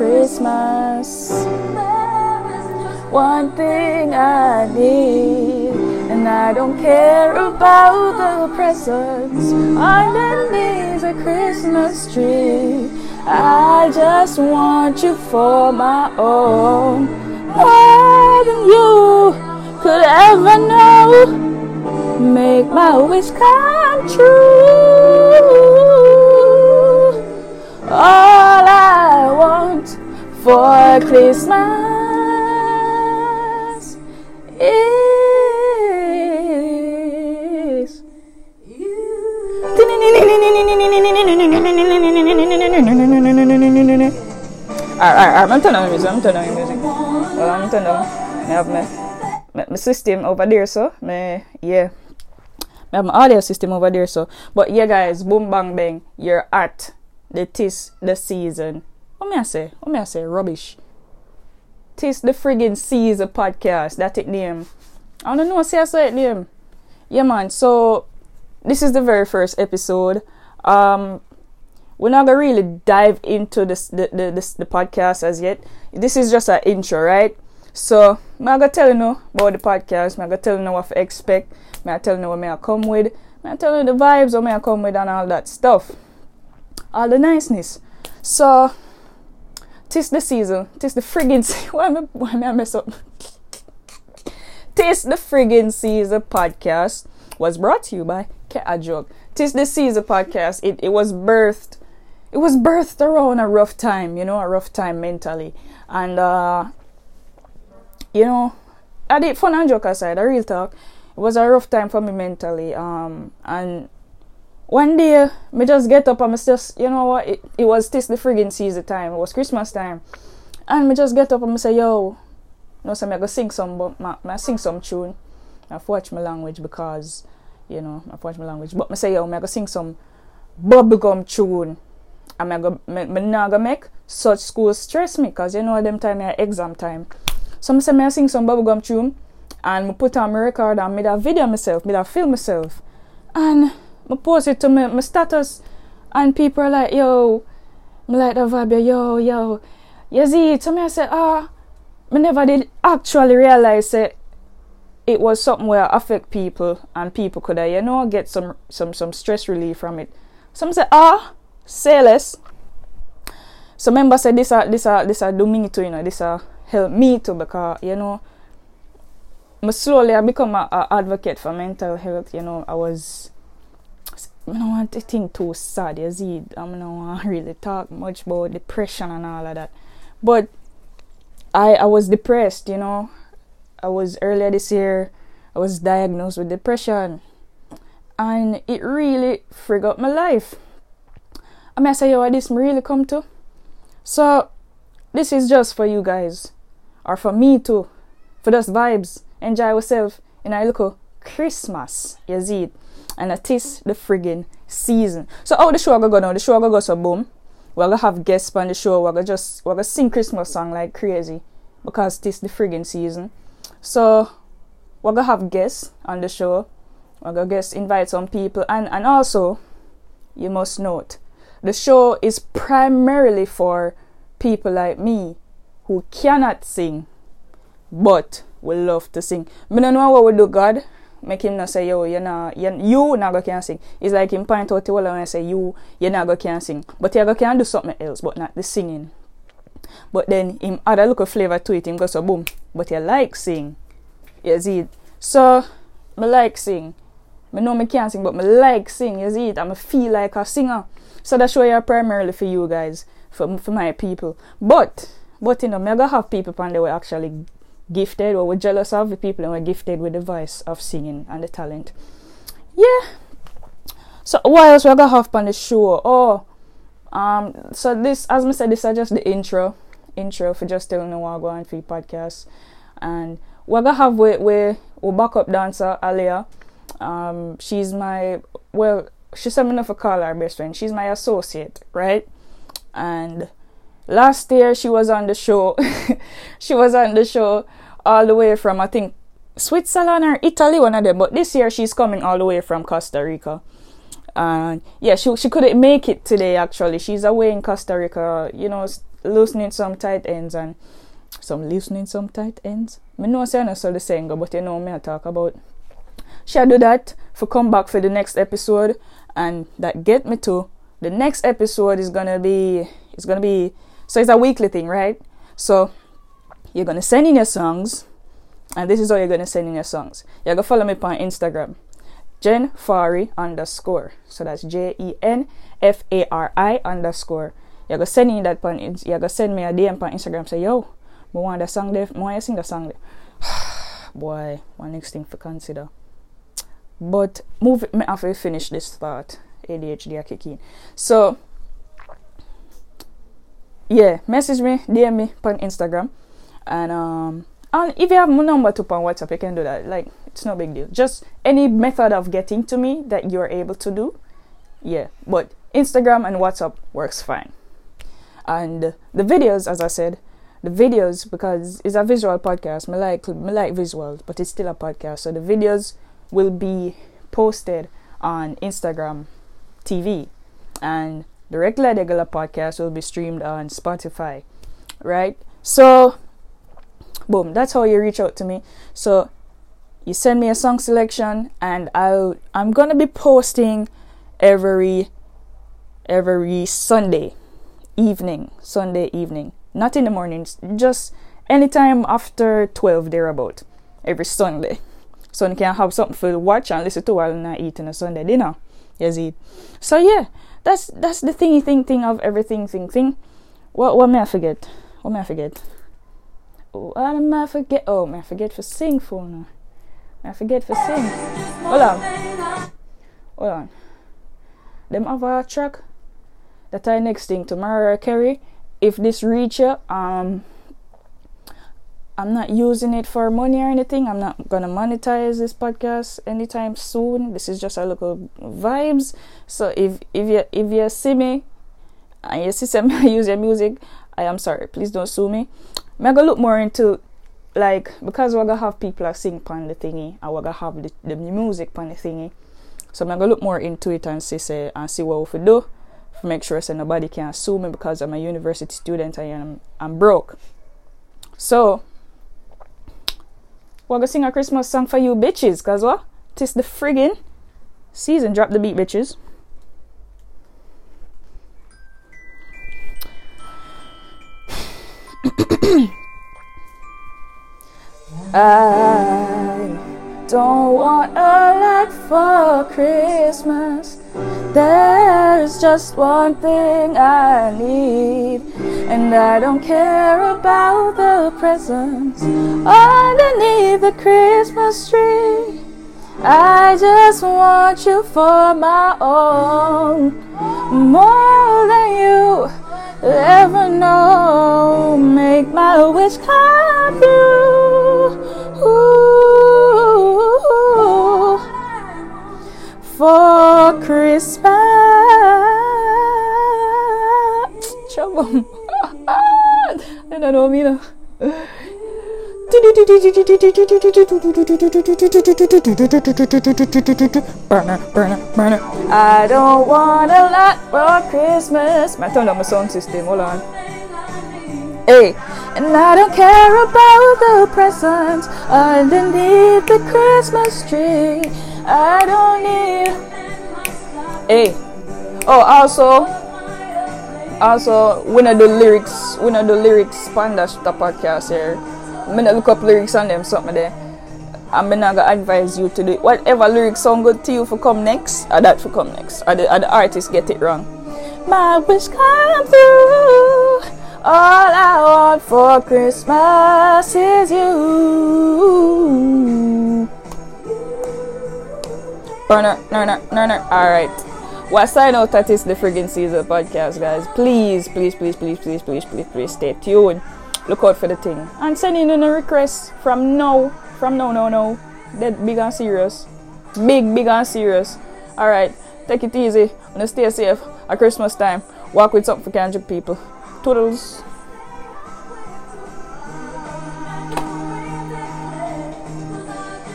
Christmas. One thing I need, and I don't care about the presents underneath a Christmas tree. I just want you for my own, more than you could ever know. Make my wish come true. All I want for Christmas is Alright, alright, I'm turning on the music, I'm turning on the music. Well, I'm turning on. I have my, my, my system over there, so, my, yeah. I have my audio system over there, so. But yeah, guys, boom, bang, bang, you're at the tis the season. What may I say? What may I say? Rubbish. Tis the friggin' season podcast. That it name. I don't know. See, I say it name. Yeah, man. So this is the very first episode. Um, we're not gonna really dive into this the the, this, the podcast as yet. This is just an intro, right? So I'm gonna tell you know about the podcast. I'm gonna tell you know what to expect. I'm gonna tell you what I come with. I'm gonna tell you the vibes what I come with and all that stuff. All the niceness. So tis the season. Tis the friggin' season. Why I, why am I mess up? Tis the friggin' season podcast was brought to you by Cat a Joke. Tis the season podcast. It it was birthed it was birthed around a rough time, you know, a rough time mentally. And uh you know, I did fun and joke aside, a real talk. It was a rough time for me mentally. Um and one day me just get up and me just you know what it, it was this the friggin' season time, it was Christmas time. And me just get up and me say, yo, no so me go sing some but me, me sing some tune. I watch my language because you know, I watch my language. But me say yo, me go sing some bubblegum tune and I'm go, me, me not gonna make such school stress me because you know them time are exam time. So I say me sing some bubblegum tune and me put on my record and me that video myself, me that film myself. And me post it to me, my status and people are like, yo, me like the vibe, yo, yo. You see it? So me I said, ah, me never did actually realize it it was something where affect people and people could, uh, you know, get some some some stress relief from it. Some say, ah, say less. So member said this are this are this are do me too, you know, this are help me too because you know me slowly I become a, a advocate for mental health, you know, I was I don't want to think too sad, you see. I don't want to really talk much about depression and all of that. But I I was depressed, you know. I was earlier this year I was diagnosed with depression and it really frig up my life. I mean I say yo this really come to. So this is just for you guys. Or for me too. For those vibes. Enjoy yourself in a little Christmas. You see. And it is the friggin' season. So how the show gonna go now? The show gonna go so boom. We're gonna have guests on the show. We're gonna just we're gonna sing Christmas song like crazy. Because this the friggin' season. So we're gonna have guests on the show. We're gonna guest invite some people and, and also you must note the show is primarily for people like me who cannot sing but we love to sing. Me don't know what we do God. Make him not say yo, you know, you, you not go can sing. It's like him point out to all and say you, you not go can sing. But you go can do something else, but not the singing. But then him add a little flavor to it, him go so boom. But you like sing. You see it. So me like sing. Me know me can't sing, but me like sing, you see it, and me feel like a singer. So that show you primarily for you guys, for for my people. But but you know, me gonna have people on there were actually gifted or we're jealous of the people and we're gifted with the voice of singing and the talent. Yeah. So what else we are gonna have on the show? Oh, um, so this, as I said, this is just the intro, intro for just telling you what for the podcast, and we're gonna have with with our backup dancer Alia. Um, she's my well, she's something enough to call her best friend. She's my associate, right? And last year she was on the show. she was on the show all the way from I think Switzerland or Italy, one of them. But this year she's coming all the way from Costa Rica. And yeah, she she couldn't make it today. Actually, she's away in Costa Rica. You know, loosening some tight ends and some loosening some tight ends. Me know say I know so the saying go, but you know me I talk about. Shall do that for come back for the next episode and that get me to the next episode is gonna be it's gonna be so it's a weekly thing, right? So you're gonna send in your songs and this is how you're gonna send in your songs. You're gonna follow me on Instagram. Jen Fari underscore. So that's J E N F A R I underscore. You're gonna send in that on you're gonna send me a DM on Instagram say yo I want the song there. I want to sing the song there. Boy, one next thing to consider. But move me after finish this thought. ADHD are kicking. So yeah, message me, DM me on Instagram. And um and if you have my number to on WhatsApp, you can do that. Like it's no big deal. Just any method of getting to me that you're able to do. Yeah. But Instagram and WhatsApp works fine. And the videos, as I said, the videos because it's a visual podcast. Me like me like visuals, but it's still a podcast. So the videos will be posted on Instagram TV, and the regular regular podcast will be streamed on Spotify. Right. So, boom. That's how you reach out to me. So you send me a song selection, and I'll I'm gonna be posting every every Sunday evening, Sunday evening not in the mornings, just anytime after 12 thereabout, every Sunday. So you can have something for watch and listen to while not eating a Sunday dinner. You it So yeah, that's that's the thingy thing thing of everything thing thing. What what may I forget? What may I forget? What am I forget? Oh, may I forget for sing for now? May I forget for sing? Hold on. Hold on. Them a track that I next thing to Mariah if this reach you, um, I'm not using it for money or anything. I'm not gonna monetize this podcast anytime soon. This is just a little vibes. So if if you if you see me and you see some use your music, I am sorry. Please don't sue me. I'm gonna look more into like because we're gonna have people that sing pan the thingy and we're gonna have the, the music pan the thingy. So I'm gonna look more into it and see say and see what we do to make sure so nobody can sue me because I'm a university student and I'm, I'm broke. So, we're gonna sing a Christmas song for you bitches, cause what? Tis the friggin' season. Drop the beat, bitches. I don't want a lot for Christmas. There's just one thing I need, and I don't care about the presents underneath the Christmas tree. I just want you for my own, more than you ever know. Make my wish come true. I don't want a lot for Christmas. I turned on my sound system. Hold on. Hey, and I don't care about the presents underneath the Christmas tree. I don't need. Hey. Oh, also, also, when I do lyrics, when I do lyrics, panda the podcast here. I'm gonna look up lyrics on them, something there. I'm gonna advise you to do whatever lyrics sound good to you for come next, or that for come next, or the, or the artist get it wrong. My wish come through. All I want for Christmas is you. Burner, no, no. All right. Well, sign out that is the friggin' Caesar podcast, guys. Please, please, please, please, please, please, please, please stay tuned. Look out for the thing. And sending in a request from now. From now, no, no. That big and serious. Big, big and serious. Alright. Take it easy. And stay safe at Christmas time. Walk with something for Kendrick people. Toodles.